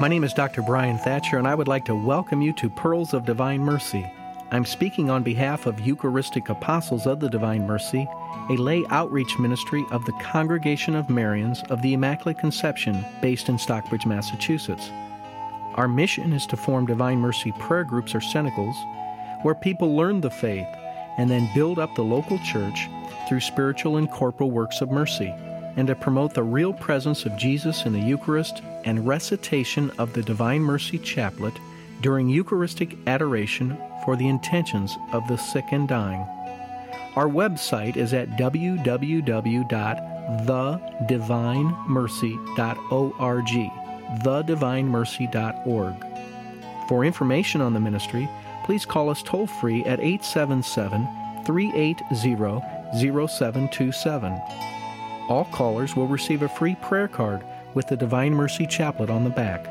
My name is Dr. Brian Thatcher, and I would like to welcome you to Pearls of Divine Mercy. I'm speaking on behalf of Eucharistic Apostles of the Divine Mercy, a lay outreach ministry of the Congregation of Marians of the Immaculate Conception based in Stockbridge, Massachusetts. Our mission is to form Divine Mercy prayer groups or cenacles where people learn the faith and then build up the local church through spiritual and corporal works of mercy and to promote the real presence of Jesus in the Eucharist and recitation of the Divine Mercy Chaplet during Eucharistic adoration for the intentions of the sick and dying. Our website is at www.thedivinemercy.org, thedivinemercy.org. For information on the ministry, please call us toll free at 877 380 0727. All callers will receive a free prayer card with the Divine Mercy Chaplet on the back.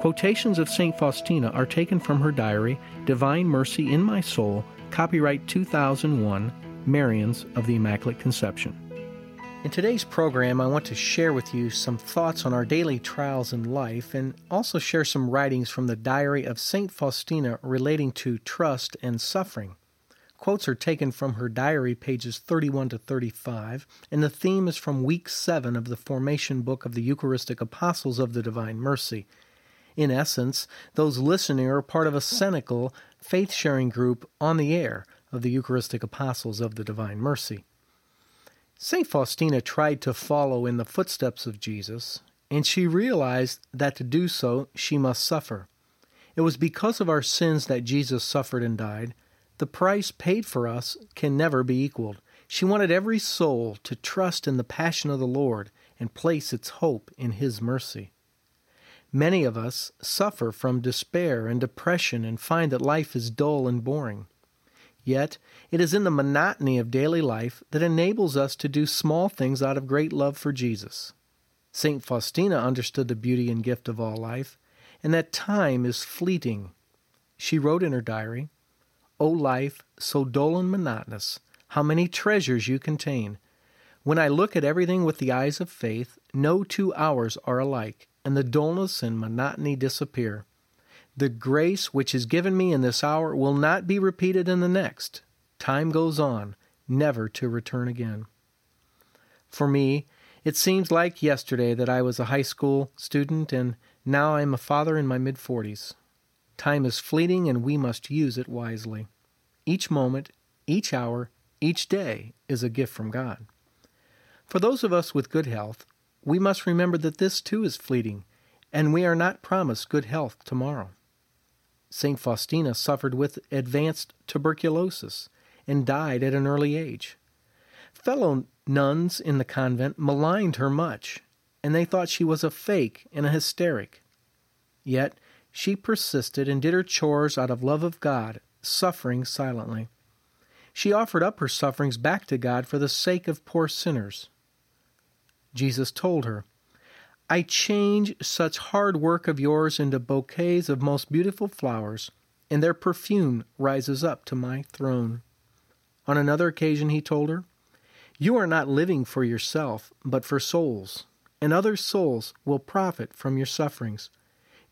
Quotations of St. Faustina are taken from her diary, Divine Mercy in My Soul, copyright 2001, Marians of the Immaculate Conception. In today's program, I want to share with you some thoughts on our daily trials in life and also share some writings from the diary of St. Faustina relating to trust and suffering. Quotes are taken from her diary, pages 31 to 35, and the theme is from week 7 of the formation book of the Eucharistic Apostles of the Divine Mercy. In essence, those listening are part of a cenacle, faith sharing group on the air of the Eucharistic Apostles of the Divine Mercy. St. Faustina tried to follow in the footsteps of Jesus, and she realized that to do so she must suffer. It was because of our sins that Jesus suffered and died the price paid for us can never be equaled. She wanted every soul to trust in the passion of the Lord and place its hope in His mercy. Many of us suffer from despair and depression and find that life is dull and boring. Yet, it is in the monotony of daily life that enables us to do small things out of great love for Jesus. St. Faustina understood the beauty and gift of all life, and that time is fleeting. She wrote in her diary, O life, so dull and monotonous, how many treasures you contain! When I look at everything with the eyes of faith, no two hours are alike, and the dullness and monotony disappear. The grace which is given me in this hour will not be repeated in the next. Time goes on, never to return again. For me, it seems like yesterday that I was a high school student, and now I am a father in my mid forties. Time is fleeting and we must use it wisely. Each moment, each hour, each day is a gift from God. For those of us with good health, we must remember that this too is fleeting, and we are not promised good health tomorrow. St. Faustina suffered with advanced tuberculosis and died at an early age. Fellow nuns in the convent maligned her much, and they thought she was a fake and a hysteric. Yet she persisted and did her chores out of love of God, suffering silently. She offered up her sufferings back to God for the sake of poor sinners. Jesus told her, I change such hard work of yours into bouquets of most beautiful flowers, and their perfume rises up to my throne. On another occasion, he told her, You are not living for yourself, but for souls, and other souls will profit from your sufferings.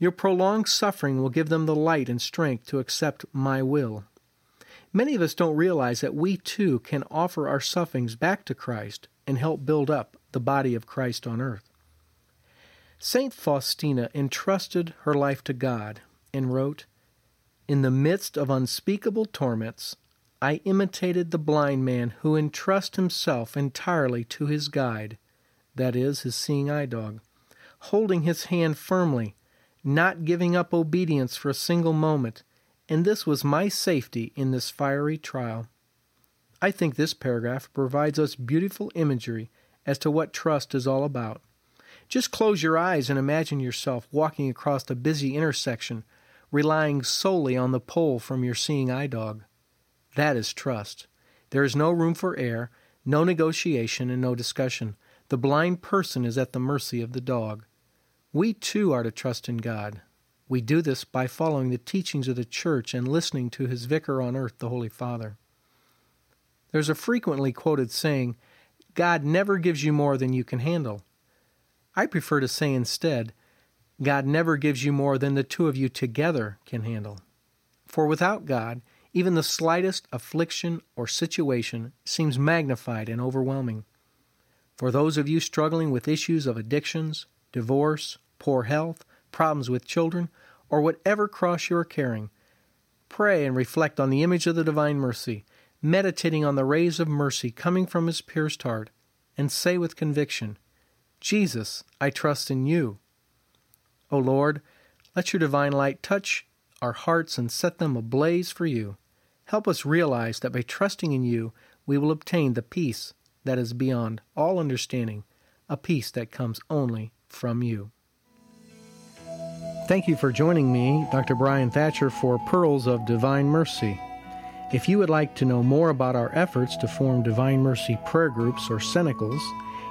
Your prolonged suffering will give them the light and strength to accept my will. Many of us don't realize that we too can offer our sufferings back to Christ and help build up the body of Christ on earth. Saint Faustina entrusted her life to God and wrote, In the midst of unspeakable torments, I imitated the blind man who entrusts himself entirely to his guide, that is, his seeing eye dog, holding his hand firmly not giving up obedience for a single moment, and this was my safety in this fiery trial. I think this paragraph provides us beautiful imagery as to what trust is all about. Just close your eyes and imagine yourself walking across a busy intersection, relying solely on the pull from your seeing eye dog. That is trust. There is no room for error, no negotiation, and no discussion. The blind person is at the mercy of the dog. We too are to trust in God. We do this by following the teachings of the Church and listening to His Vicar on earth, the Holy Father. There's a frequently quoted saying, God never gives you more than you can handle. I prefer to say instead, God never gives you more than the two of you together can handle. For without God, even the slightest affliction or situation seems magnified and overwhelming. For those of you struggling with issues of addictions, divorce, poor health, problems with children, or whatever cross you are carrying, pray and reflect on the image of the divine mercy, meditating on the rays of mercy coming from his pierced heart, and say with conviction, Jesus, I trust in you. O Lord, let your divine light touch our hearts and set them ablaze for you. Help us realize that by trusting in you, we will obtain the peace that is beyond all understanding, a peace that comes only from you. Thank you for joining me, Dr. Brian Thatcher, for Pearls of Divine Mercy. If you would like to know more about our efforts to form Divine Mercy prayer groups or cenacles,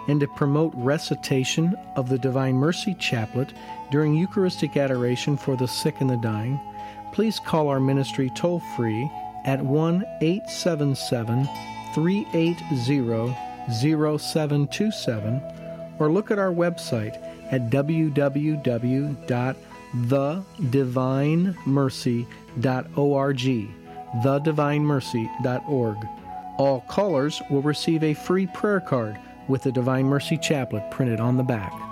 and to promote recitation of the Divine Mercy Chaplet during Eucharistic adoration for the sick and the dying, please call our ministry toll free at 1 877 380 0727 or look at our website at www.thedivinemercy.org. Thedivinemercy.org. All callers will receive a free prayer card with the Divine Mercy Chaplet printed on the back.